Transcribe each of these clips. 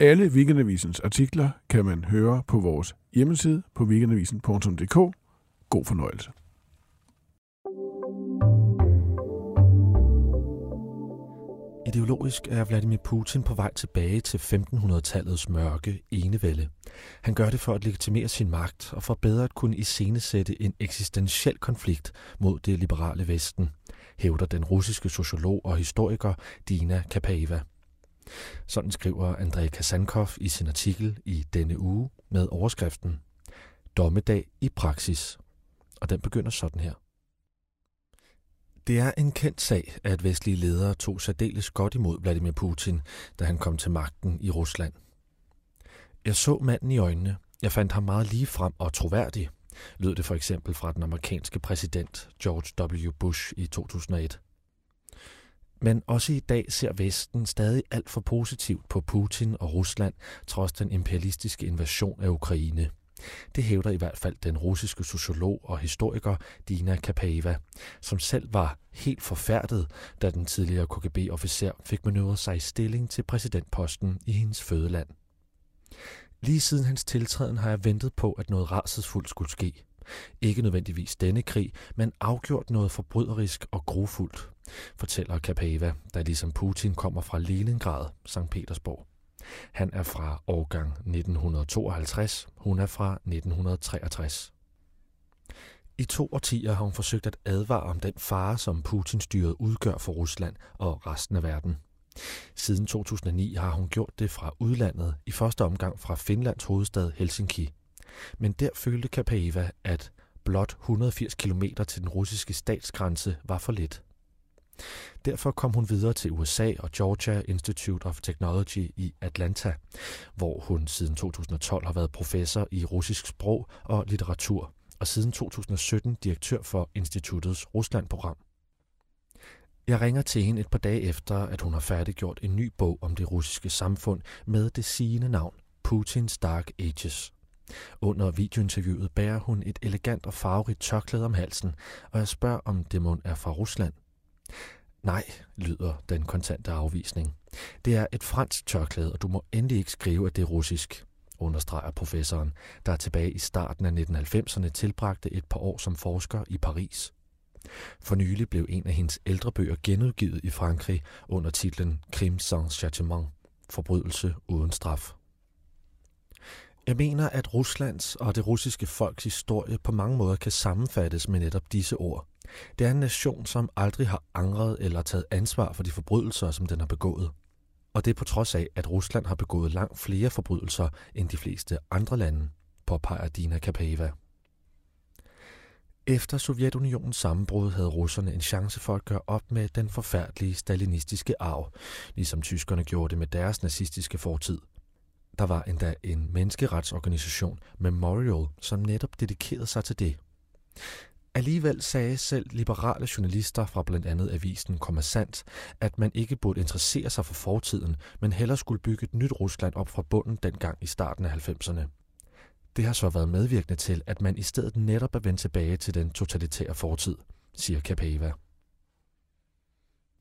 Alle Weekendavisens artikler kan man høre på vores hjemmeside på weekendavisen.dk. God fornøjelse. Ideologisk er Vladimir Putin på vej tilbage til 1500-tallets mørke enevælde. Han gør det for at legitimere sin magt og for bedre at kunne iscenesætte en eksistentiel konflikt mod det liberale Vesten, hævder den russiske sociolog og historiker Dina Kapava. Sådan skriver André Kasankov i sin artikel i denne uge med overskriften Dommedag i praksis. Og den begynder sådan her. Det er en kendt sag, at vestlige ledere tog særdeles godt imod Vladimir Putin, da han kom til magten i Rusland. Jeg så manden i øjnene. Jeg fandt ham meget lige frem og troværdig, lød det for eksempel fra den amerikanske præsident George W. Bush i 2001. Men også i dag ser Vesten stadig alt for positivt på Putin og Rusland, trods den imperialistiske invasion af Ukraine. Det hævder i hvert fald den russiske sociolog og historiker Dina Kapeva, som selv var helt forfærdet, da den tidligere KGB-officer fik manøvret sig i stilling til præsidentposten i hendes fødeland. Lige siden hans tiltræden har jeg ventet på, at noget rasesfuldt skulle ske. Ikke nødvendigvis denne krig, men afgjort noget forbryderisk og grofuldt, fortæller Kapeva, der ligesom Putin kommer fra Leningrad, St. Petersborg. Han er fra årgang 1952, hun er fra 1963. I to årtier har hun forsøgt at advare om den fare, som Putin-styret udgør for Rusland og resten af verden. Siden 2009 har hun gjort det fra udlandet, i første omgang fra Finlands hovedstad Helsinki. Men der følte Kapeva, at blot 180 km til den russiske statsgrænse var for lidt. Derfor kom hun videre til USA og Georgia Institute of Technology i Atlanta, hvor hun siden 2012 har været professor i russisk sprog og litteratur, og siden 2017 direktør for instituttets Rusland-program. Jeg ringer til hende et par dage efter, at hun har færdiggjort en ny bog om det russiske samfund med det sigende navn Putins Dark Ages. Under videointerviewet bærer hun et elegant og farverigt tørklæde om halsen, og jeg spørger, om det må er fra Rusland – Nej, lyder den kontante afvisning. Det er et fransk tørklæde, og du må endelig ikke skrive, at det er russisk, understreger professoren, der tilbage i starten af 1990'erne tilbragte et par år som forsker i Paris. For nylig blev en af hendes ældre bøger genudgivet i Frankrig under titlen Crime sans châtiment, forbrydelse uden straf. Jeg mener, at Ruslands og det russiske folks historie på mange måder kan sammenfattes med netop disse ord. Det er en nation, som aldrig har angret eller taget ansvar for de forbrydelser, som den har begået. Og det er på trods af, at Rusland har begået langt flere forbrydelser end de fleste andre lande, påpeger Dina Kapeva. Efter Sovjetunionens sammenbrud havde russerne en chance for at gøre op med den forfærdelige stalinistiske arv, ligesom tyskerne gjorde det med deres nazistiske fortid. Der var endda en menneskeretsorganisation, Memorial, som netop dedikerede sig til det. Alligevel sagde selv liberale journalister fra blandt andet avisen Kommersant, at man ikke burde interessere sig for fortiden, men hellere skulle bygge et nyt Rusland op fra bunden dengang i starten af 90'erne. Det har så været medvirkende til, at man i stedet netop er vendt tilbage til den totalitære fortid, siger Kapeva.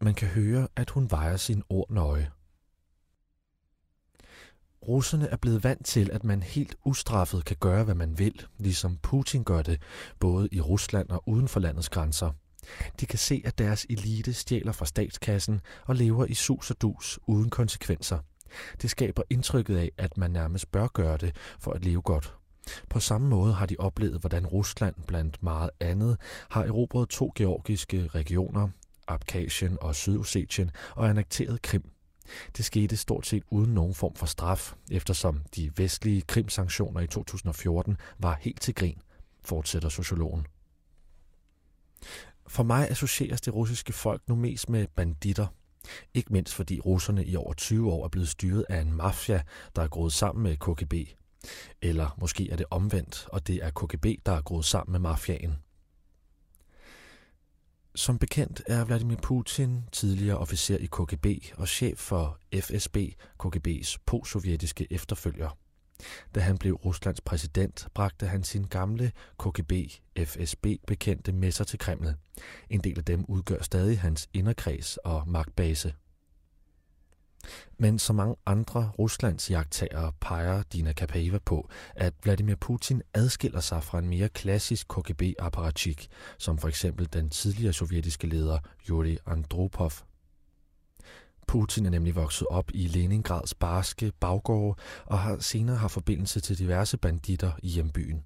Man kan høre, at hun vejer sin ord nøje. Russerne er blevet vant til, at man helt ustraffet kan gøre, hvad man vil, ligesom Putin gør det, både i Rusland og uden for landets grænser. De kan se, at deres elite stjæler fra statskassen og lever i sus og dus uden konsekvenser. Det skaber indtrykket af, at man nærmest bør gøre det for at leve godt. På samme måde har de oplevet, hvordan Rusland blandt meget andet har erobret to georgiske regioner, Abkhazien og Sydossetien, og annekteret Krim. Det skete stort set uden nogen form for straf, eftersom de vestlige krimsanktioner i 2014 var helt til grin, fortsætter sociologen. For mig associeres det russiske folk nu mest med banditter. Ikke mindst fordi russerne i over 20 år er blevet styret af en mafia, der er groet sammen med KGB. Eller måske er det omvendt, og det er KGB, der er gået sammen med mafiaen. Som bekendt er Vladimir Putin tidligere officer i KGB og chef for FSB, KGB's postsovjetiske efterfølger. Da han blev Ruslands præsident, bragte han sin gamle KGB-FSB-bekendte med sig til Kreml. En del af dem udgør stadig hans inderkreds og magtbase. Men som mange andre Ruslands jagttager peger Dina Kapeva på, at Vladimir Putin adskiller sig fra en mere klassisk KGB-apparatik, som for eksempel den tidligere sovjetiske leder Yuri Andropov. Putin er nemlig vokset op i Leningrads barske baggårde og har senere har forbindelse til diverse banditter i hjembyen.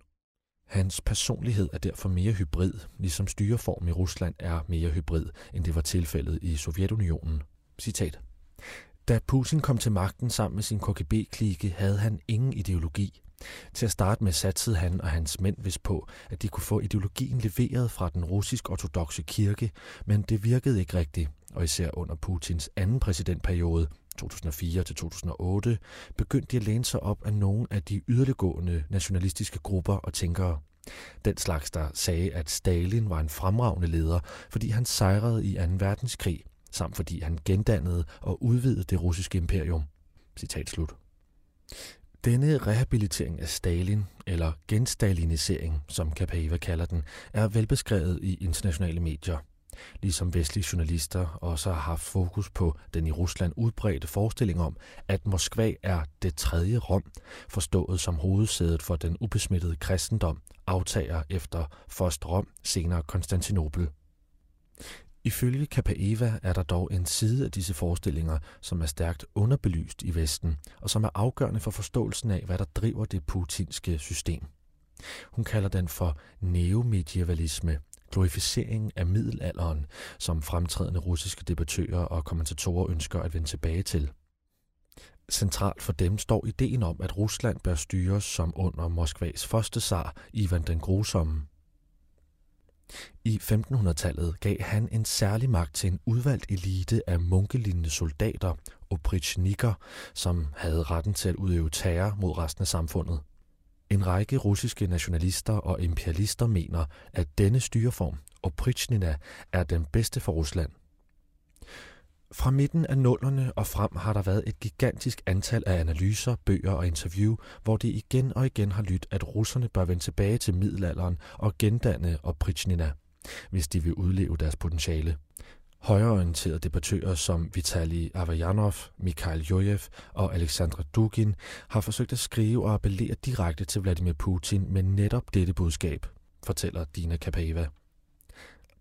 Hans personlighed er derfor mere hybrid, ligesom styreform i Rusland er mere hybrid, end det var tilfældet i Sovjetunionen. Citat. Da Putin kom til magten sammen med sin KGB-klike, havde han ingen ideologi. Til at starte med satsede han og hans mænd vis på, at de kunne få ideologien leveret fra den russisk-ortodoxe kirke, men det virkede ikke rigtigt, og især under Putins anden præsidentperiode, 2004-2008, begyndte de at læne sig op af nogle af de yderliggående nationalistiske grupper og tænkere. Den slags, der sagde, at Stalin var en fremragende leder, fordi han sejrede i 2. verdenskrig, samt fordi han gendannede og udvidede det russiske imperium. Citat slut. Denne rehabilitering af Stalin, eller genstalinisering, som Kapeva kalder den, er velbeskrevet i internationale medier. Ligesom vestlige journalister også har haft fokus på den i Rusland udbredte forestilling om, at Moskva er det tredje Rom, forstået som hovedsædet for den ubesmittede kristendom, aftager efter først Rom, senere Konstantinopel. Ifølge Kapaeva er der dog en side af disse forestillinger, som er stærkt underbelyst i Vesten, og som er afgørende for forståelsen af, hvad der driver det putinske system. Hun kalder den for neomedievalisme, glorificering af middelalderen, som fremtrædende russiske debattører og kommentatorer ønsker at vende tilbage til. Centralt for dem står ideen om, at Rusland bør styres som under Moskvas første zar, Ivan den Grusomme. I 1500-tallet gav han en særlig magt til en udvalgt elite af munkelignende soldater, oprichnikker, som havde retten til at udøve terror mod resten af samfundet. En række russiske nationalister og imperialister mener, at denne styreform, oprichnina, er den bedste for Rusland. Fra midten af nullerne og frem har der været et gigantisk antal af analyser, bøger og interview, hvor det igen og igen har lyttet, at russerne bør vende tilbage til middelalderen og gendanne Oprichnina, hvis de vil udleve deres potentiale. Højreorienterede debattører som Vitali Avajanov, Mikhail Jojev og Alexandra Dugin har forsøgt at skrive og appellere direkte til Vladimir Putin med netop dette budskab, fortæller Dina Kapeva.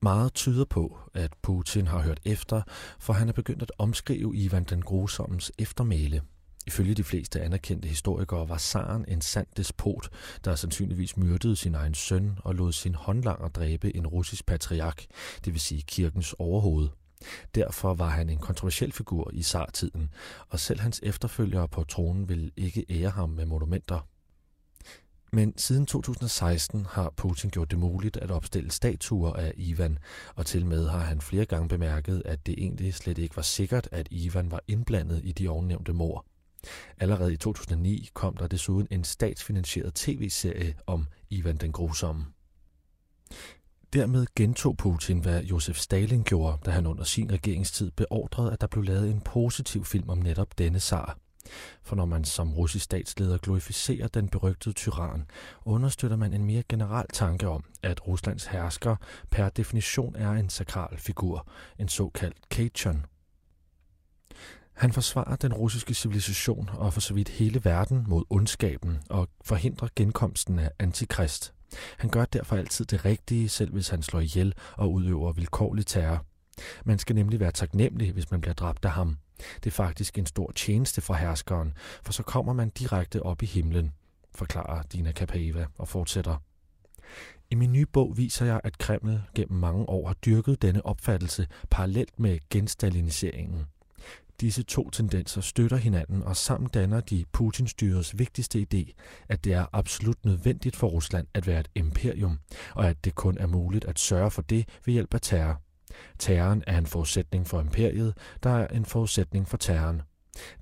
Meget tyder på, at Putin har hørt efter, for han er begyndt at omskrive Ivan den Grusommens eftermæle. Ifølge de fleste anerkendte historikere var Saren en sand despot, der sandsynligvis myrdede sin egen søn og lod sin håndlanger dræbe en russisk patriark, det vil sige kirkens overhoved. Derfor var han en kontroversiel figur i sartiden, og selv hans efterfølgere på tronen ville ikke ære ham med monumenter. Men siden 2016 har Putin gjort det muligt at opstille statuer af Ivan, og til med har han flere gange bemærket, at det egentlig slet ikke var sikkert, at Ivan var indblandet i de ovennævnte mord. Allerede i 2009 kom der desuden en statsfinansieret tv-serie om Ivan den Grusomme. Dermed gentog Putin, hvad Josef Stalin gjorde, da han under sin regeringstid beordrede, at der blev lavet en positiv film om netop denne zar. For når man som russisk statsleder glorificerer den berygtede tyran, understøtter man en mere generel tanke om, at Ruslands hersker per definition er en sakral figur, en såkaldt kachon. Han forsvarer den russiske civilisation og for så vidt hele verden mod ondskaben og forhindrer genkomsten af antikrist. Han gør derfor altid det rigtige, selv hvis han slår ihjel og udøver vilkårlig terror. Man skal nemlig være taknemmelig, hvis man bliver dræbt af ham. Det er faktisk en stor tjeneste fra herskeren, for så kommer man direkte op i himlen, forklarer Dina Kapeva og fortsætter. I min nye bog viser jeg, at Kreml gennem mange år har dyrket denne opfattelse parallelt med genstaliniseringen. Disse to tendenser støtter hinanden, og sammen danner de Putin-styrets vigtigste idé, at det er absolut nødvendigt for Rusland at være et imperium, og at det kun er muligt at sørge for det ved hjælp af terror. Terroren er en forudsætning for imperiet, der er en forudsætning for terroren.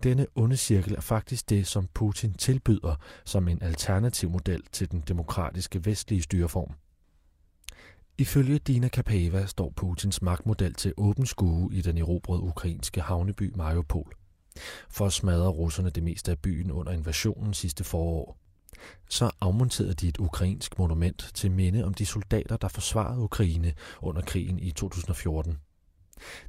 Denne onde cirkel er faktisk det, som Putin tilbyder som en alternativ model til den demokratiske vestlige styreform. Ifølge Dina Kapeva står Putins magtmodel til åben skue i den erobrede ukrainske havneby Mariupol. For at smadre russerne det meste af byen under invasionen sidste forår. Så afmonterede de et ukrainsk monument til minde om de soldater, der forsvarede Ukraine under krigen i 2014.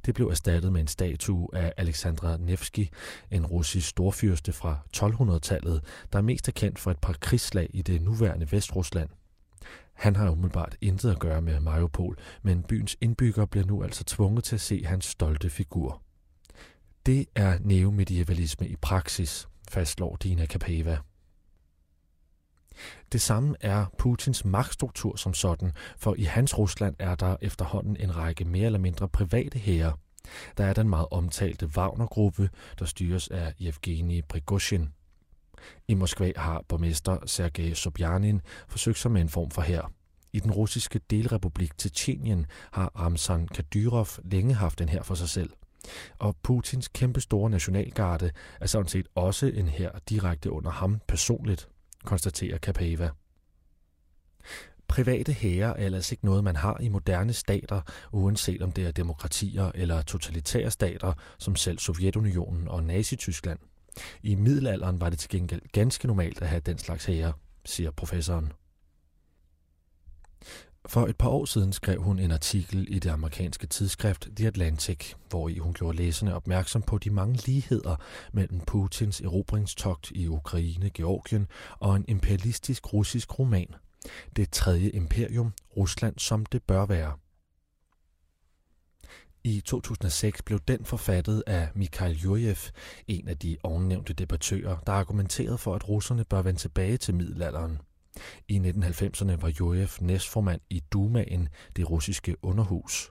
Det blev erstattet med en statue af Alexandra Nevsky, en russisk storfyrste fra 1200-tallet, der er mest er kendt for et par krigsslag i det nuværende Vestrusland. Han har umiddelbart intet at gøre med Mariupol, men byens indbyggere bliver nu altså tvunget til at se hans stolte figur. Det er neomedievalisme i praksis, fastslår Dina Kapeva. Det samme er Putins magtstruktur som sådan, for i hans Rusland er der efterhånden en række mere eller mindre private hære. Der er den meget omtalte Wagner-gruppe, der styres af Yevgeni Prigozhin. I Moskva har borgmester Sergej Sobjanin forsøgt sig med en form for her. I den russiske delrepublik Tjetjenien har Ramzan Kadyrov længe haft en her for sig selv. Og Putins kæmpe store nationalgarde er sådan set også en her direkte under ham personligt konstaterer Kapeva. Private hære er ellers ikke noget, man har i moderne stater, uanset om det er demokratier eller totalitære stater, som selv Sovjetunionen og Nazi-Tyskland. I middelalderen var det til gengæld ganske normalt at have den slags hære, siger professoren. For et par år siden skrev hun en artikel i det amerikanske tidsskrift The Atlantic, hvor i hun gjorde læserne opmærksom på de mange ligheder mellem Putins erobringstogt i Ukraine, Georgien og en imperialistisk russisk roman. Det tredje imperium, Rusland som det bør være. I 2006 blev den forfattet af Mikhail Jurjev, en af de ovennævnte debattører, der argumenterede for, at russerne bør vende tilbage til middelalderen. I 1990'erne var Jurjev næstformand i Dumaen, det russiske underhus.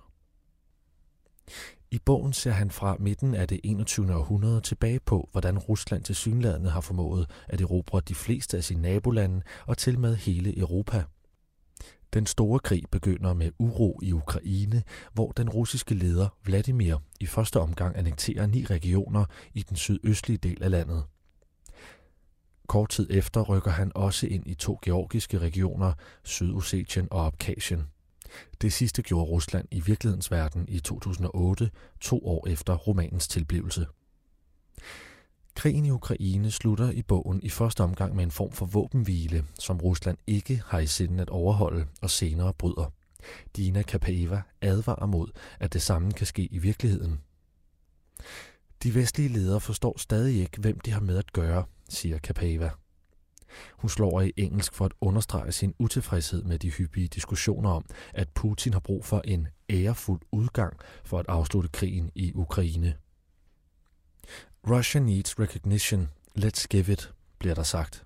I bogen ser han fra midten af det 21. århundrede tilbage på, hvordan Rusland til synlædende har formået at erobre de fleste af sine nabolande og til med hele Europa. Den store krig begynder med uro i Ukraine, hvor den russiske leder Vladimir i første omgang annekterer ni regioner i den sydøstlige del af landet. Kort tid efter rykker han også ind i to georgiske regioner, Sydossetien og Abkhazien. Det sidste gjorde Rusland i virkelighedens verden i 2008, to år efter romanens tilblivelse. Krigen i Ukraine slutter i bogen i første omgang med en form for våbenhvile, som Rusland ikke har i sinden at overholde og senere bryder. Dina Kapeva advarer mod, at det samme kan ske i virkeligheden. De vestlige ledere forstår stadig ikke, hvem de har med at gøre, siger Kapeva. Hun slår i engelsk for at understrege sin utilfredshed med de hyppige diskussioner om, at Putin har brug for en ærefuld udgang for at afslutte krigen i Ukraine. Russia needs recognition. Let's give it, bliver der sagt.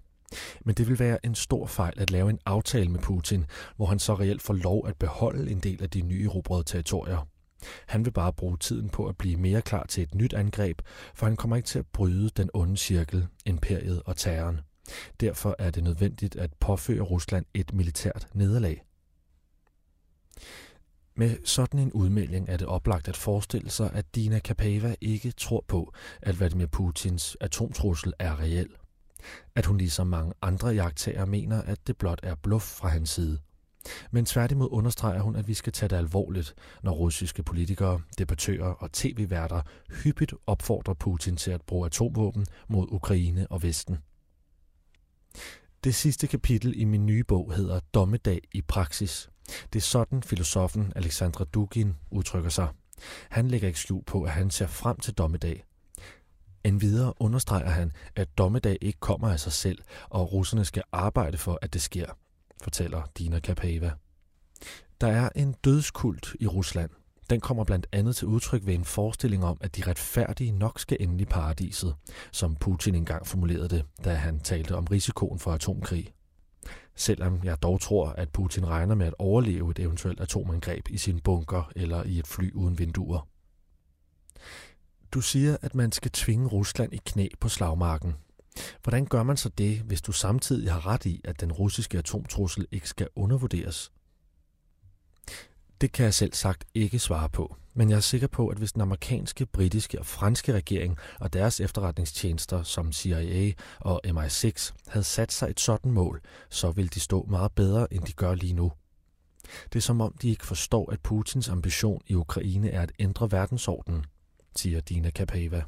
Men det vil være en stor fejl at lave en aftale med Putin, hvor han så reelt får lov at beholde en del af de nye erobrede territorier. Han vil bare bruge tiden på at blive mere klar til et nyt angreb, for han kommer ikke til at bryde den onde cirkel, imperiet og terroren. Derfor er det nødvendigt at påføre Rusland et militært nederlag. Med sådan en udmelding er det oplagt at forestille sig, at Dina Kapeva ikke tror på, at Vladimir Putins atomtrussel er reel. At hun ligesom mange andre jagttager mener, at det blot er bluff fra hans side – men tværtimod understreger hun, at vi skal tage det alvorligt, når russiske politikere, debattører og tv-værter hyppigt opfordrer Putin til at bruge atomvåben mod Ukraine og Vesten. Det sidste kapitel i min nye bog hedder Dommedag i praksis. Det er sådan filosofen Alexandra Dugin udtrykker sig. Han lægger ikke skjul på, at han ser frem til dommedag. En videre understreger han, at dommedag ikke kommer af sig selv, og russerne skal arbejde for, at det sker fortæller Dina Kapeva. Der er en dødskult i Rusland. Den kommer blandt andet til udtryk ved en forestilling om, at de retfærdige nok skal ende i paradiset, som Putin engang formulerede det, da han talte om risikoen for atomkrig. Selvom jeg dog tror, at Putin regner med at overleve et eventuelt atomangreb i sin bunker eller i et fly uden vinduer. Du siger, at man skal tvinge Rusland i knæ på slagmarken, Hvordan gør man så det, hvis du samtidig har ret i, at den russiske atomtrussel ikke skal undervurderes? Det kan jeg selv sagt ikke svare på, men jeg er sikker på, at hvis den amerikanske, britiske og franske regering og deres efterretningstjenester som CIA og MI6 havde sat sig et sådan mål, så ville de stå meget bedre, end de gør lige nu. Det er som om, de ikke forstår, at Putins ambition i Ukraine er at ændre verdensordenen, siger Dina Kapeva.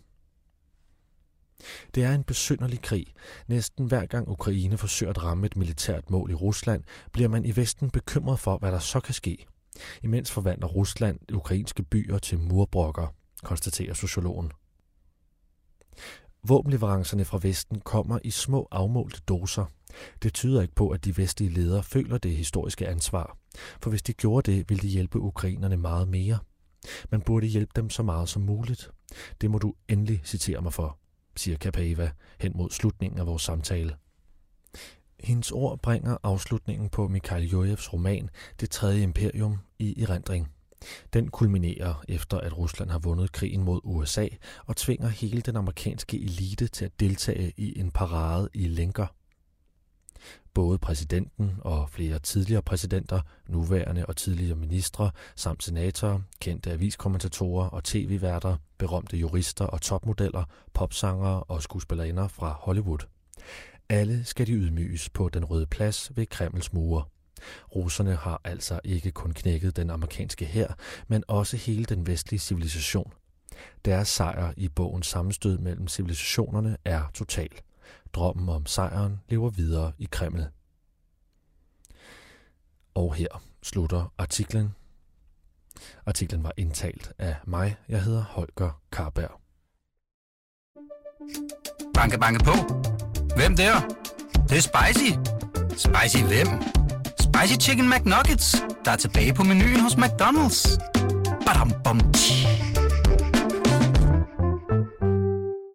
Det er en besynderlig krig. Næsten hver gang Ukraine forsøger at ramme et militært mål i Rusland, bliver man i Vesten bekymret for, hvad der så kan ske. Imens forvandler Rusland ukrainske byer til murbrokker, konstaterer sociologen. Våbenleverancerne fra Vesten kommer i små afmålte doser. Det tyder ikke på, at de vestlige ledere føler det historiske ansvar. For hvis de gjorde det, ville de hjælpe ukrainerne meget mere. Man burde hjælpe dem så meget som muligt. Det må du endelig citere mig for, siger Kapeva hen mod slutningen af vores samtale. Hendes ord bringer afslutningen på Mikhail Jojevs roman Det tredje imperium i erindring. Den kulminerer efter, at Rusland har vundet krigen mod USA og tvinger hele den amerikanske elite til at deltage i en parade i lænker. Både præsidenten og flere tidligere præsidenter, nuværende og tidligere ministre, samt senatorer, kendte aviskommentatorer og tv-værter, berømte jurister og topmodeller, popsangere og skuespillerinder fra Hollywood. Alle skal de ydmyges på den røde plads ved Kremls mure. Russerne har altså ikke kun knækket den amerikanske hær, men også hele den vestlige civilisation. Deres sejr i bogen sammenstød mellem civilisationerne er total. Drømmen om sejren lever videre i Kreml. Og her slutter artiklen. Artiklen var indtalt af mig. Jeg hedder Holger Karberg. Banke, banke på. Hvem der? Det, det er spicy. Spicy hvem? Spicy Chicken McNuggets, der er tilbage på menuen hos McDonald's. Badum, bom, tji.